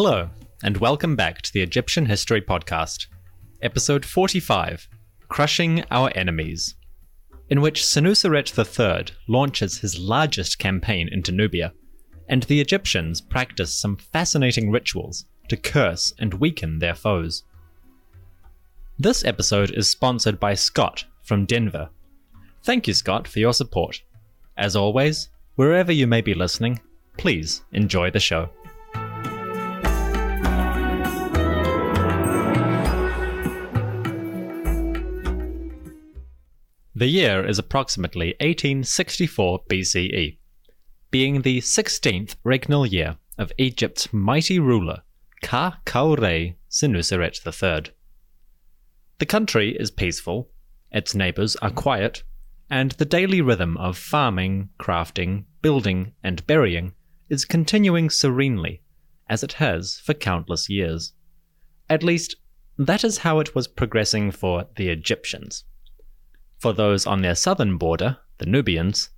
Hello, and welcome back to the Egyptian History Podcast, episode 45 Crushing Our Enemies, in which Senuseret III launches his largest campaign into Nubia, and the Egyptians practice some fascinating rituals to curse and weaken their foes. This episode is sponsored by Scott from Denver. Thank you, Scott, for your support. As always, wherever you may be listening, please enjoy the show. The year is approximately 1864 BCE, being the 16th regnal year of Egypt's mighty ruler, Kakaure Senuseret III. The country is peaceful, its neighbors are quiet, and the daily rhythm of farming, crafting, building, and burying is continuing serenely, as it has for countless years. At least, that is how it was progressing for the Egyptians. For those on their southern border, the Nubians,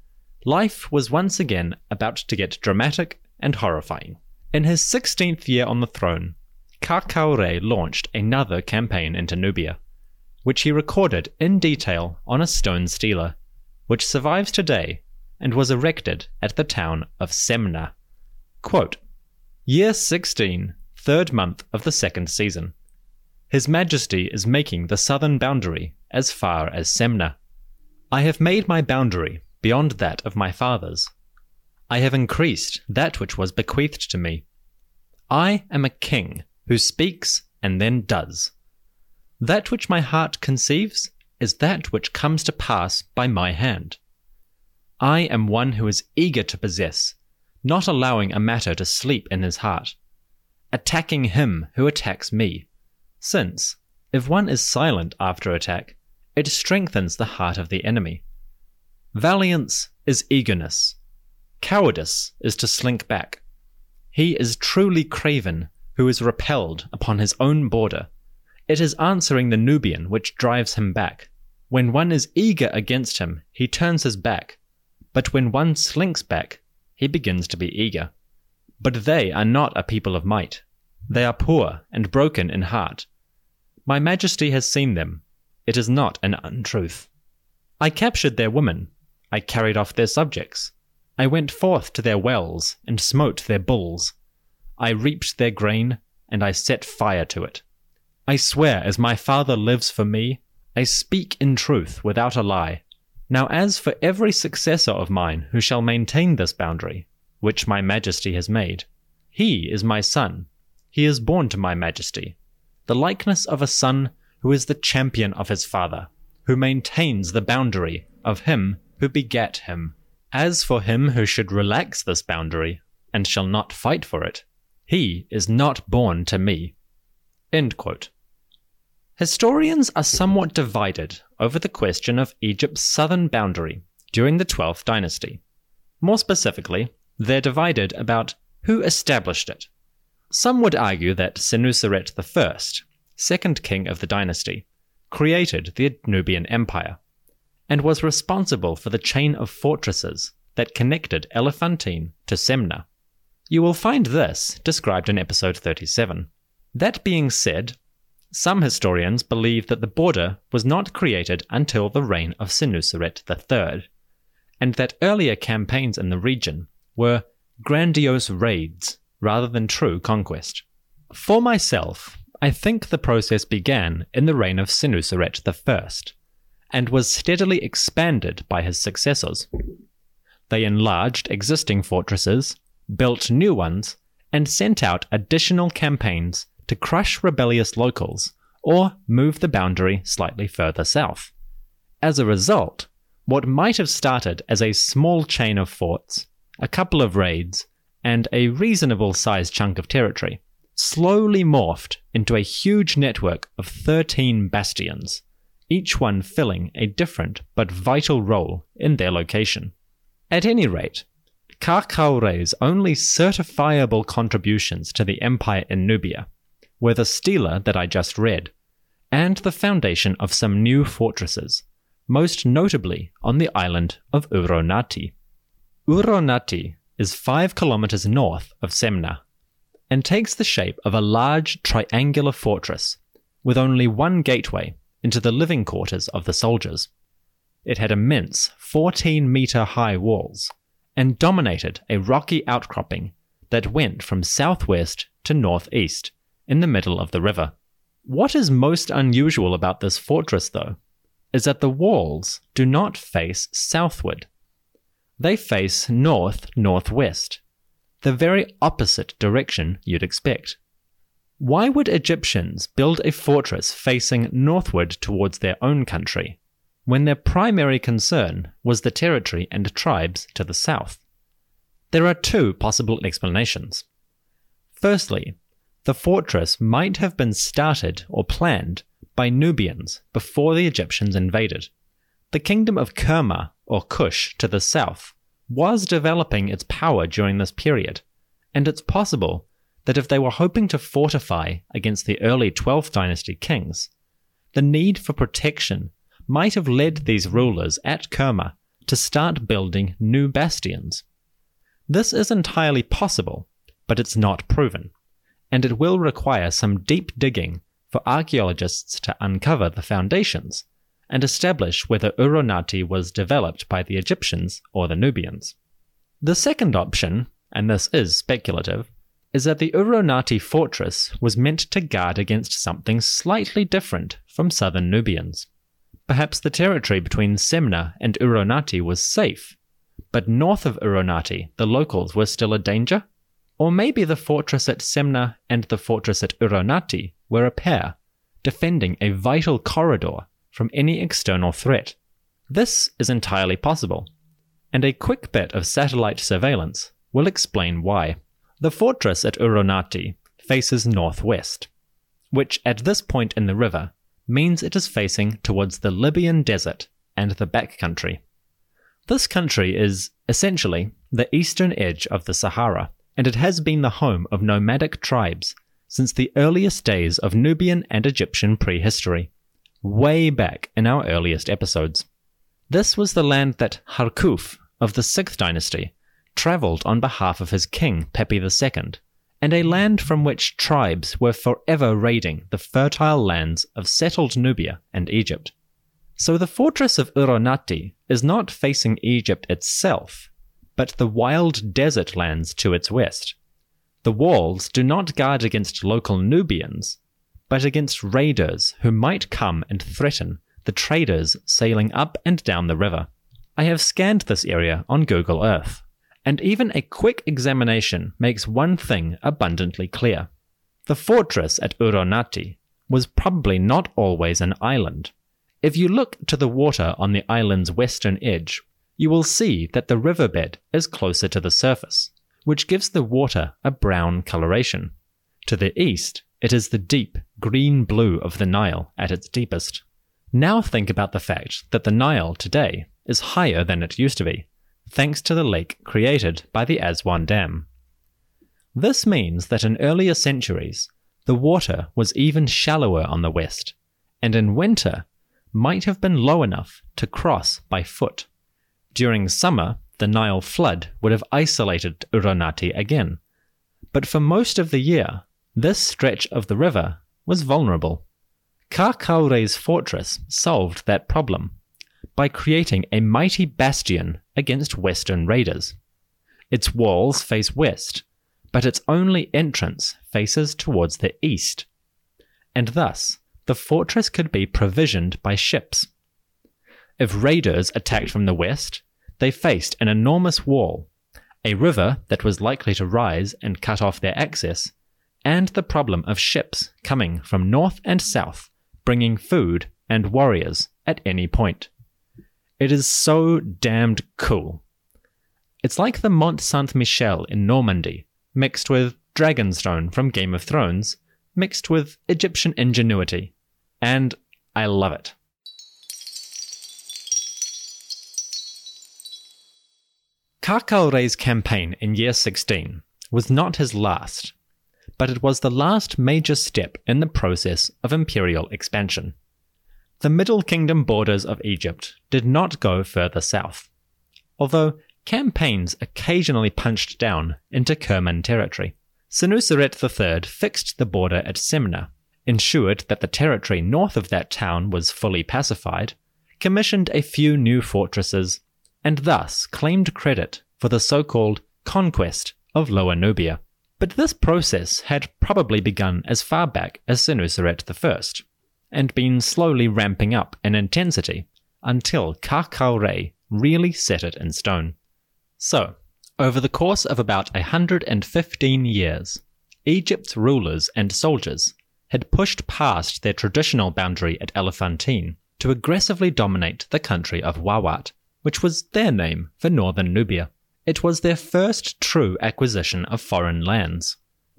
life was once again about to get dramatic and horrifying. In his 16th year on the throne, Kakaure launched another campaign into Nubia, which he recorded in detail on a stone stela, which survives today and was erected at the town of Semna. Quote, Year 16, third month of the second season. His Majesty is making the southern boundary as far as Semna. I have made my boundary beyond that of my fathers. I have increased that which was bequeathed to me. I am a king who speaks and then does. That which my heart conceives is that which comes to pass by my hand. I am one who is eager to possess, not allowing a matter to sleep in his heart, attacking him who attacks me, since, if one is silent after attack, it strengthens the heart of the enemy. Valiance is eagerness. Cowardice is to slink back. He is truly craven who is repelled upon his own border. It is answering the Nubian which drives him back. When one is eager against him, he turns his back. But when one slinks back, he begins to be eager. But they are not a people of might. They are poor and broken in heart. My majesty has seen them, it is not an untruth. I captured their women. I carried off their subjects. I went forth to their wells and smote their bulls. I reaped their grain, and I set fire to it. I swear, as my Father lives for me, I speak in truth without a lie. Now, as for every successor of mine who shall maintain this boundary, which my majesty has made, he is my son. He is born to my majesty. The likeness of a son who is the champion of his father, who maintains the boundary of him who begat him. As for him who should relax this boundary, and shall not fight for it, he is not born to me. Historians are somewhat divided over the question of Egypt's southern boundary during the 12th dynasty. More specifically, they're divided about who established it. Some would argue that Senuseret I second king of the dynasty, created the Nubian Empire, and was responsible for the chain of fortresses that connected Elephantine to Semna. You will find this described in episode 37. That being said, some historians believe that the border was not created until the reign of Senuseret III, and that earlier campaigns in the region were grandiose raids rather than true conquest. For myself, I think the process began in the reign of Senuseret I and was steadily expanded by his successors. They enlarged existing fortresses, built new ones, and sent out additional campaigns to crush rebellious locals or move the boundary slightly further south. As a result, what might have started as a small chain of forts, a couple of raids, and a reasonable sized chunk of territory slowly morphed into a huge network of 13 bastions, each one filling a different but vital role in their location. At any rate, Kakaure's only certifiable contributions to the empire in Nubia were the stela that I just read, and the foundation of some new fortresses, most notably on the island of Uronarti. Uronarti is 5 kilometers north of Semna and takes the shape of a large triangular fortress with only one gateway into the living quarters of the soldiers. It had immense 14 meter high walls and dominated a rocky outcropping that went from southwest to northeast in the middle of the river. What is most unusual about this fortress, though, is that the walls do not face southward. They face north northwest, the very opposite direction you'd expect. Why would Egyptians build a fortress facing northward towards their own country, when their primary concern was the territory and tribes to the south? There are two possible explanations. Firstly, the fortress might have been started or planned by Nubians before the Egyptians invaded. The kingdom of Kerma, or Kush, to the south, was developing its power during this period, and it's possible that if they were hoping to fortify against the early 12th dynasty kings, the need for protection might have led these rulers at Kerma to start building new bastions. This is entirely possible, but it's not proven, and it will require some deep digging for archaeologists to uncover the foundations and establish whether Uronarti was developed by the Egyptians or the Nubians. The second option, and this is speculative, is that the Uronarti fortress was meant to guard against something slightly different from southern Nubians. Perhaps the territory between Semna and Uronarti was safe, but north of Uronarti the locals were still a danger? Or maybe the fortress at Semna and the fortress at Uronarti were a pair, defending a vital corridor from any external threat. This is entirely possible, and a quick bit of satellite surveillance will explain why. The fortress at Uronarti faces northwest, which at this point in the river means it is facing towards the Libyan desert and the backcountry. This country is, essentially, the eastern edge of the Sahara, and it has been the home of nomadic tribes since the earliest days of Nubian and Egyptian prehistory way back in our earliest episodes. This was the land that Harkhuf of the 6th dynasty travelled on behalf of his king Pepi II, and a land from which tribes were forever raiding the fertile lands of settled Nubia and Egypt. So the fortress of Uronarti is not facing Egypt itself, but the wild desert lands to its west. The walls do not guard against local Nubians, but against raiders who might come and threaten the traders sailing up and down the river. I have scanned this area on Google Earth, and even a quick examination makes one thing abundantly clear. The fortress at Uronarti was probably not always an island. If you look to the water on the island's western edge, you will see that the riverbed is closer to the surface, which gives the water a brown coloration. To the east, it is the deep green blue of the Nile at its deepest. Now think about the fact that the Nile today is higher than it used to be, thanks to the lake created by the Aswan Dam. This means that in earlier centuries, the water was even shallower on the west, and in winter might have been low enough to cross by foot. During summer, the Nile flood would have isolated Uronarti again, but for most of the year, this stretch of the river was vulnerable. Kakaure's fortress solved that problem by creating a mighty bastion against western raiders. Its walls face west, but its only entrance faces towards the east, and thus the fortress could be provisioned by ships. If raiders attacked from the west, they faced an enormous wall, a river that was likely to rise and cut off their access, and the problem of ships coming from north and south, bringing food and warriors at any point. It is so damned cool. It's like the Mont Saint Michel in Normandy, mixed with Dragonstone from Game of Thrones, mixed with Egyptian ingenuity. And I love it. Kakaure's campaign in year 16 was not his last, but it was the last major step in the process of imperial expansion. The Middle Kingdom borders of Egypt did not go further south, although campaigns occasionally punched down into Kerman territory. Senuseret III fixed the border at Semna, ensured that the territory north of that town was fully pacified, commissioned a few new fortresses, and thus claimed credit for the so called conquest of Lower Nubia. But this process had probably begun as far back as Senuseret I, and been slowly ramping up in intensity until Kakau really set it in stone. So, over the course of about 115 years, Egypt's rulers and soldiers had pushed past their traditional boundary at Elephantine to aggressively dominate the country of Wawat, which was their name for northern Nubia. It was their first true acquisition of foreign lands.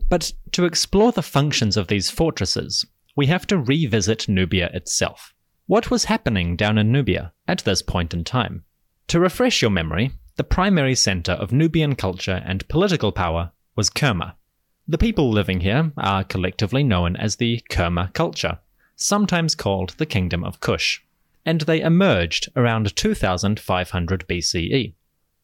But to explore the functions of these fortresses, we have to revisit Nubia itself. What was happening down in Nubia at this point in time? To refresh your memory, the primary center of Nubian culture and political power was Kerma. The people living here are collectively known as the Kerma culture, sometimes called the Kingdom of Kush, and they emerged around 2500 BCE.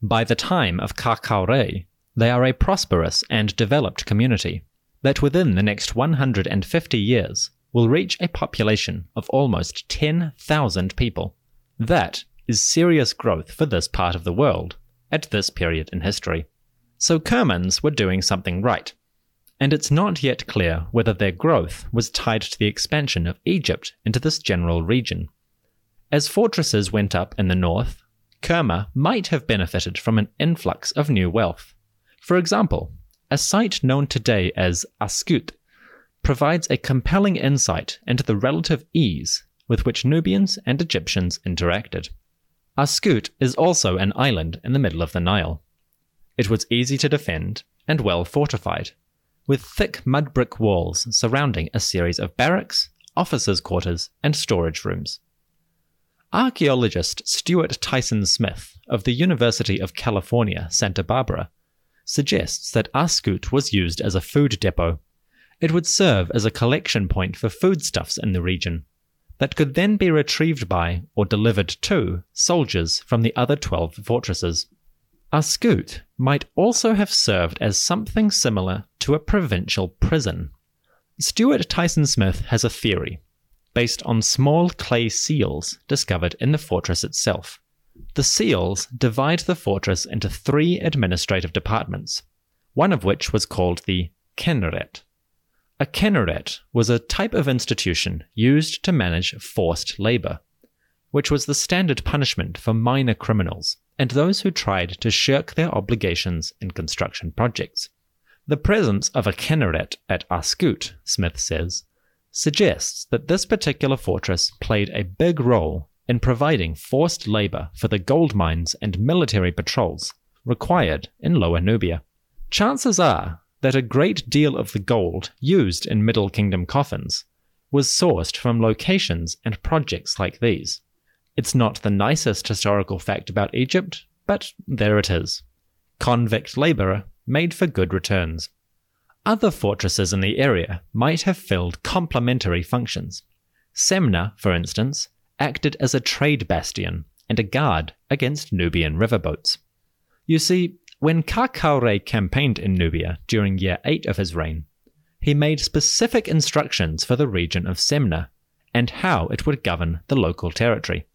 By the time of Kakaure, they are a prosperous and developed community that within the next 150 years will reach a population of almost 10,000 people. That is serious growth for this part of the world at this period in history. So Kermans were doing something right. And it's not yet clear whether their growth was tied to the expansion of Egypt into this general region. As fortresses went up in the north, Kerma might have benefited from an influx of new wealth. For example, a site known today as Askut provides a compelling insight into the relative ease with which Nubians and Egyptians interacted. Askut is also an island in the middle of the Nile. It was easy to defend and well fortified, with thick mud brick walls surrounding a series of barracks, officers' quarters, and storage rooms. Archaeologist Stuart Tyson Smith of the University of California, Santa Barbara, suggests that Askut was used as a food depot it would serve as a collection point for foodstuffs in the region that could then be retrieved by or delivered to soldiers from the other 12 fortresses. Askut might also have served as something similar to a provincial prison. Stuart Tyson Smith has a theory based on small clay seals discovered in the fortress itself. The seals divide the fortress into three administrative departments, one of which was called the Kenneret. A kenneret was a type of institution used to manage forced labor, which was the standard punishment for minor criminals and those who tried to shirk their obligations in construction projects. The presence of a kenneret at Askut, Smith says, suggests that this particular fortress played a big role in providing forced labor for the gold mines and military patrols required in Lower Nubia. Chances are that a great deal of the gold used in Middle Kingdom coffins was sourced from locations and projects like these. It's not the nicest historical fact about Egypt, but there it is. Convict labourer made for good returns. Other fortresses in the area might have filled complementary functions. Semna, for instance, acted as a trade bastion and a guard against Nubian riverboats. You see, when Kakaure campaigned in Nubia during year 8 of his reign, he made specific instructions for the region of Semna and how it would govern the local territory.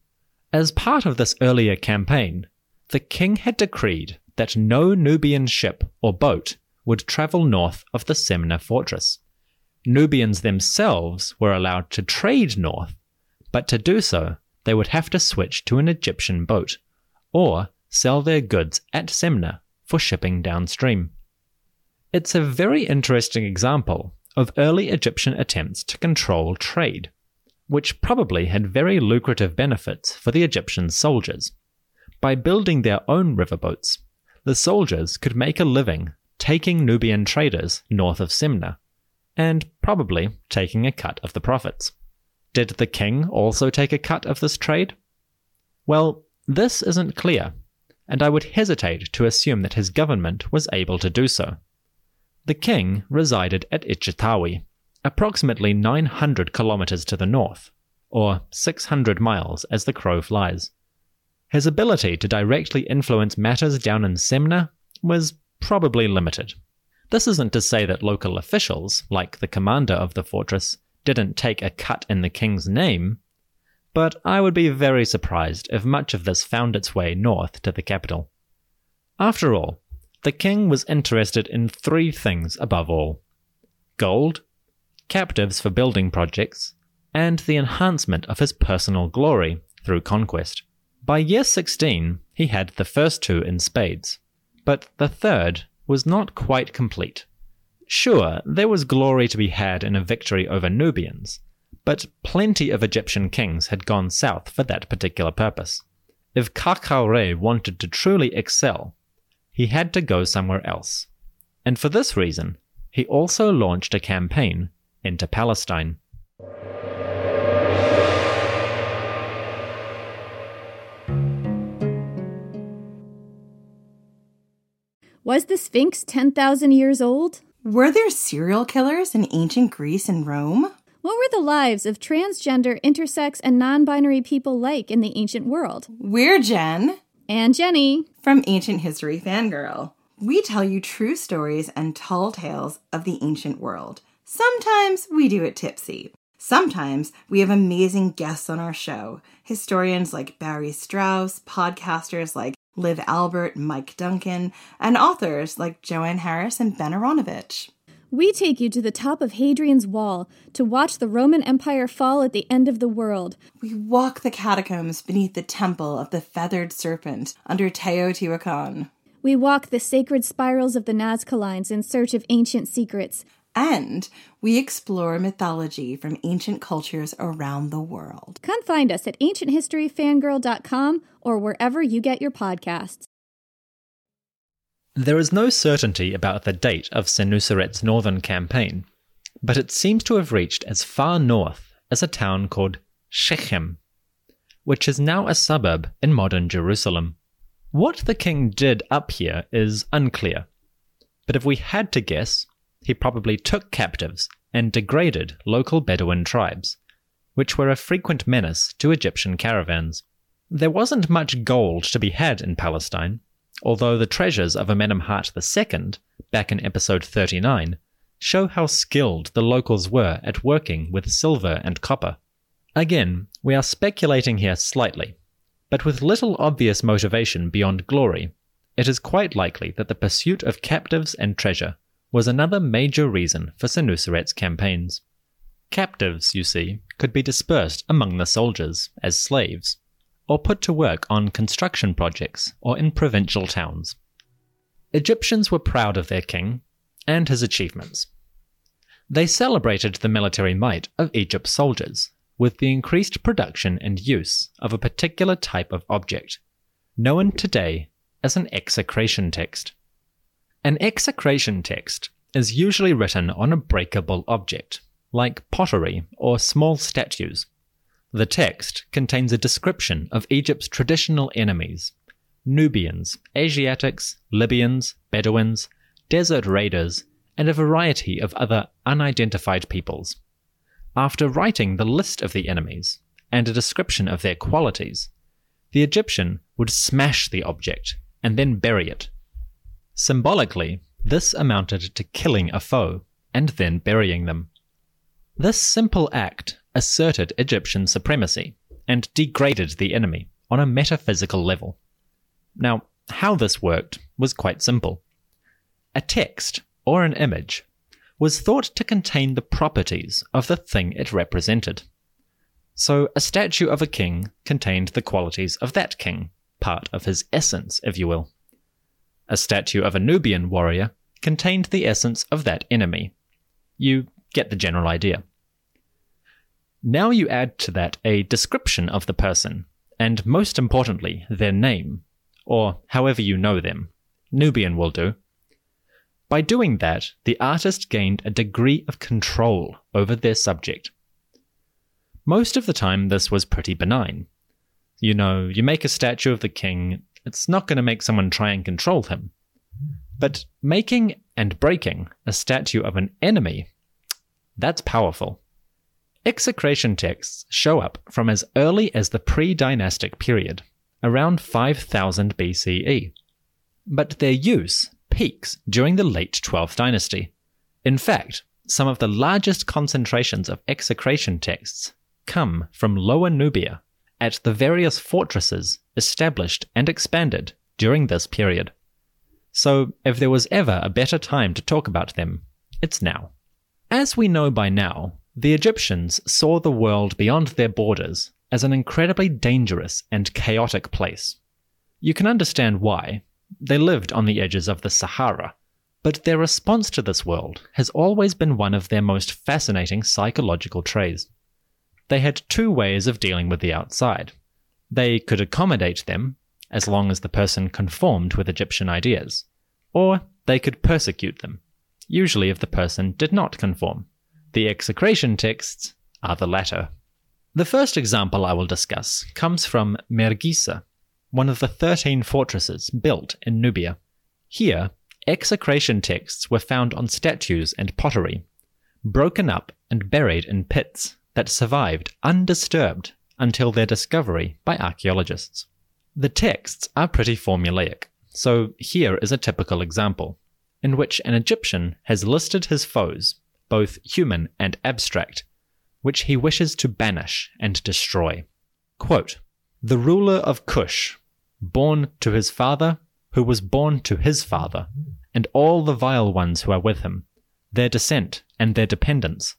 As part of this earlier campaign, the king had decreed that no Nubian ship or boat would travel north of the Semna fortress. Nubians themselves were allowed to trade north, but to do so, they would have to switch to an Egyptian boat, or sell their goods at Semna for shipping downstream. It's a very interesting example of early Egyptian attempts to control trade, which probably had very lucrative benefits for the Egyptian soldiers. By building their own riverboats, the soldiers could make a living taking Nubian traders north of Semna, and probably taking a cut of the profits. Did the king also take a cut of this trade? Well, this isn't clear, and I would hesitate to assume that his government was able to do so. The king resided at Itjtawy, approximately 900 kilometers to the north, or 600 miles as the crow flies. His ability to directly influence matters down in Semna was probably limited. This isn't to say that local officials, like the commander of the fortress, didn't take a cut in the king's name, but I would be very surprised if much of this found its way north to the capital. After all, the king was interested in three things above all gold, captives for building projects, and the enhancement of his personal glory through conquest. By year 16, he had the first two in spades, but the third was not quite complete. Sure, there was glory to be had in a victory over Nubians, but plenty of Egyptian kings had gone south for that particular purpose. If Kakaure wanted to truly excel, he had to go somewhere else. And for this reason, he also launched a campaign into Palestine. Was the Sphinx 10,000 years old? Were there serial killers in ancient Greece and Rome? What were the lives of transgender, intersex, and non binary people like in the ancient world? We're Jen. And Jenny. From Ancient History Fangirl. We tell you true stories and tall tales of the ancient world. Sometimes we do it tipsy. Sometimes we have amazing guests on our show historians like Barry Strauss, podcasters like Liv Albert, Mike Duncan, and authors like Joanne Harris and Ben Aaronovitch. We take you to the top of Hadrian's Wall to watch the Roman Empire fall at the end of the world. We walk the catacombs beneath the temple of the feathered serpent under Teotihuacan. We walk the sacred spirals of the Nazca Lines in search of ancient secrets. And we explore mythology from ancient cultures around the world. Come find us at ancienthistoryfangirl.com or wherever you get your podcasts. There is no certainty about the date of Senuseret's northern campaign, but it seems to have reached as far north as a town called Shechem, which is now a suburb in modern Jerusalem. What the king did up here is unclear, but if we had to guess, he probably took captives and degraded local Bedouin tribes, which were a frequent menace to Egyptian caravans. There wasn't much gold to be had in Palestine, although the treasures of Amenemhat II, back in episode 39, show how skilled the locals were at working with silver and copper. Again, we are speculating here slightly, but with little obvious motivation beyond glory, it is quite likely that the pursuit of captives and treasure was another major reason for Senuseret's campaigns. Captives, you see, could be dispersed among the soldiers as slaves, or put to work on construction projects or in provincial towns. Egyptians were proud of their king and his achievements. They celebrated the military might of Egypt's soldiers with the increased production and use of a particular type of object, known today as an execration text. An execration text is usually written on a breakable object, like pottery or small statues. The text contains a description of Egypt's traditional enemies Nubians, Asiatics, Libyans, Bedouins, desert raiders, and a variety of other unidentified peoples. After writing the list of the enemies and a description of their qualities, the Egyptian would smash the object and then bury it Symbolically, this amounted to killing a foe and then burying them. This simple act asserted Egyptian supremacy and degraded the enemy on a metaphysical level. Now, how this worked was quite simple. A text, or an image, was thought to contain the properties of the thing it represented. So, a statue of a king contained the qualities of that king, part of his essence, if you will. A statue of a Nubian warrior contained the essence of that enemy. You get the general idea. Now you add to that a description of the person, and most importantly, their name, or however you know them. Nubian will do. By doing that, the artist gained a degree of control over their subject. Most of the time, this was pretty benign. You know, you make a statue of the king, it's not going to make someone try and control him. But making and breaking a statue of an enemy, that's powerful. Execration texts show up from as early as the pre dynastic period, around 5000 BCE. But their use peaks during the late 12th dynasty. In fact, some of the largest concentrations of execration texts come from Lower Nubia at the various fortresses established and expanded during this period. So, if there was ever a better time to talk about them, it's now. As we know by now, the Egyptians saw the world beyond their borders as an incredibly dangerous and chaotic place. You can understand why. They lived on the edges of the Sahara, but their response to this world has always been one of their most fascinating psychological traits. They had two ways of dealing with the outside. They could accommodate them, as long as the person conformed with Egyptian ideas, or they could persecute them, usually if the person did not conform. The execration texts are the latter. The first example I will discuss comes from Mirgissa, one of the 13 fortresses built in Nubia. Here, execration texts were found on statues and pottery, broken up and buried in pits that survived undisturbed until their discovery by archaeologists. The texts are pretty formulaic, so here is a typical example, in which an Egyptian has listed his foes, both human and abstract, which he wishes to banish and destroy. Quote, the ruler of Cush, born to his father, who was born to his father, and all the vile ones who are with him, their descent and their dependents,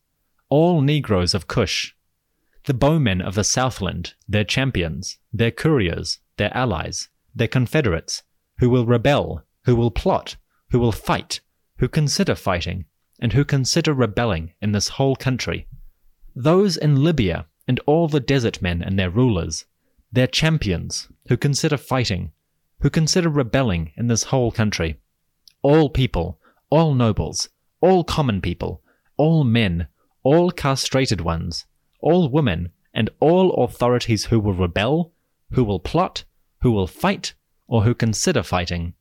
all Negroes of Cush, the bowmen of the Southland, their champions, their couriers, their allies, their confederates, who will rebel, who will plot, who will fight, who consider fighting, and who consider rebelling in this whole country. Those in Libya and all the desert men and their rulers, their champions, who consider fighting, who consider rebelling in this whole country. All people, all nobles, all common people, all men, all castrated ones, all women, and all authorities who will rebel, who will plot, who will fight, or who consider fighting.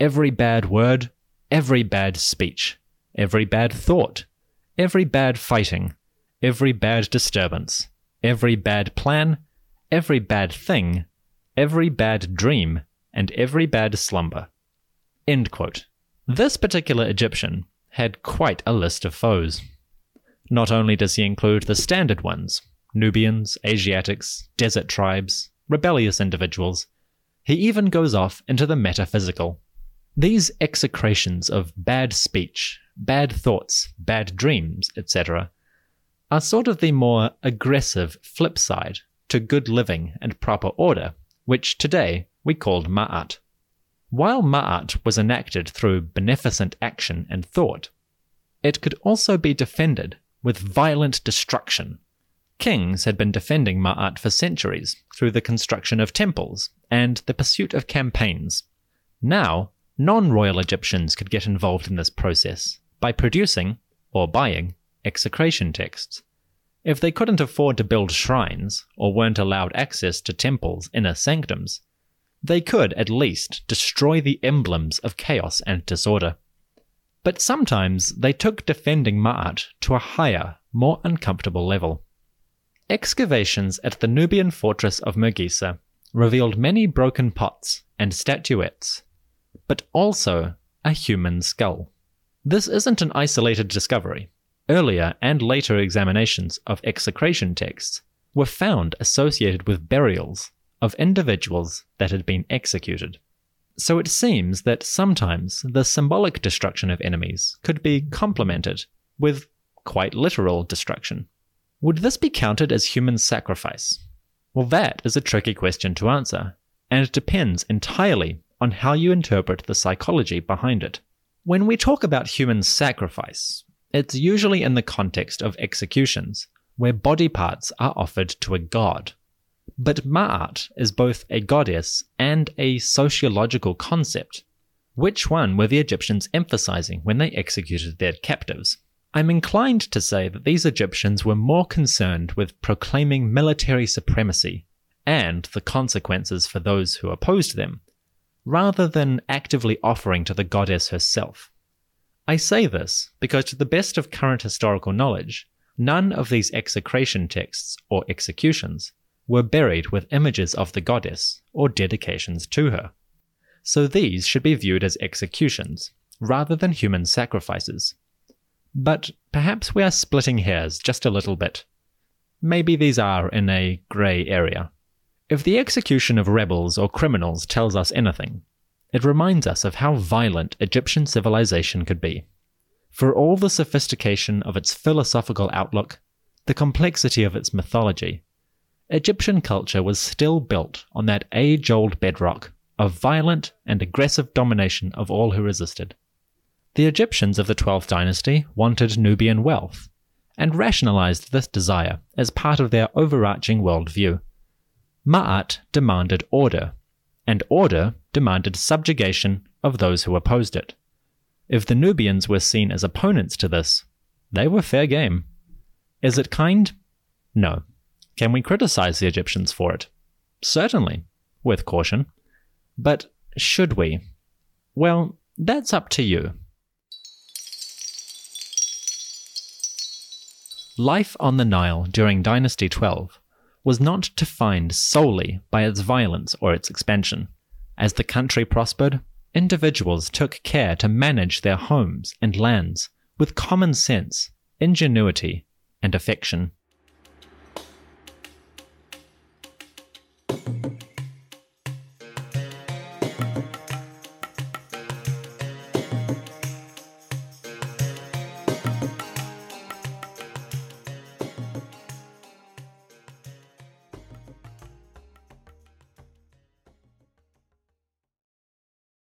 Every bad word, every bad speech, every bad thought, every bad fighting, every bad disturbance, every bad plan, every bad thing, every bad dream, and every bad slumber. This particular Egyptian had quite a list of foes. Not only does he include the standard ones Nubians, Asiatics, desert tribes, rebellious individuals, he even goes off into the metaphysical. These execrations of bad speech, bad thoughts, bad dreams, etc., are sort of the more aggressive flip side to good living and proper order, which today we called Ma'at. While Ma'at was enacted through beneficent action and thought, it could also be defended with violent destruction. Kings had been defending Ma'at for centuries through the construction of temples and the pursuit of campaigns. Now, non royal Egyptians could get involved in this process by producing, or buying, execration texts. If they couldn't afford to build shrines or weren't allowed access to temples' inner sanctums, they could at least destroy the emblems of chaos and disorder. But sometimes they took defending Ma'at to a higher, more uncomfortable level. Excavations at the Nubian fortress of Mirgissa revealed many broken pots and statuettes, but also a human skull. This isn't an isolated discovery. Earlier and later examinations of execration texts were found associated with burials of individuals that had been executed. So it seems that sometimes the symbolic destruction of enemies could be complemented with quite literal destruction. Would this be counted as human sacrifice? Well, that is a tricky question to answer, and it depends entirely on how you interpret the psychology behind it. When we talk about human sacrifice, it's usually in the context of executions, where body parts are offered to a god. But Ma'at is both a goddess and a sociological concept. Which one were the Egyptians emphasizing when they executed their captives? I'm inclined to say that these Egyptians were more concerned with proclaiming military supremacy and the consequences for those who opposed them, rather than actively offering to the goddess herself. I say this because, to the best of current historical knowledge, none of these execration texts or executions were buried with images of the goddess or dedications to her. So these should be viewed as executions rather than human sacrifices. But perhaps we are splitting hairs just a little bit. Maybe these are in a grey area. If the execution of rebels or criminals tells us anything, it reminds us of how violent Egyptian civilization could be. For all the sophistication of its philosophical outlook, the complexity of its mythology, Egyptian culture was still built on that age old bedrock of violent and aggressive domination of all who resisted. The Egyptians of the 12th dynasty wanted Nubian wealth and rationalized this desire as part of their overarching worldview. Ma'at demanded order, and order demanded subjugation of those who opposed it. If the Nubians were seen as opponents to this, they were fair game. Is it kind? No. Can we criticize the Egyptians for it? Certainly, with caution. But should we? Well, that's up to you. Life on the Nile during Dynasty 12 was not defined solely by its violence or its expansion. As the country prospered, individuals took care to manage their homes and lands with common sense, ingenuity, and affection.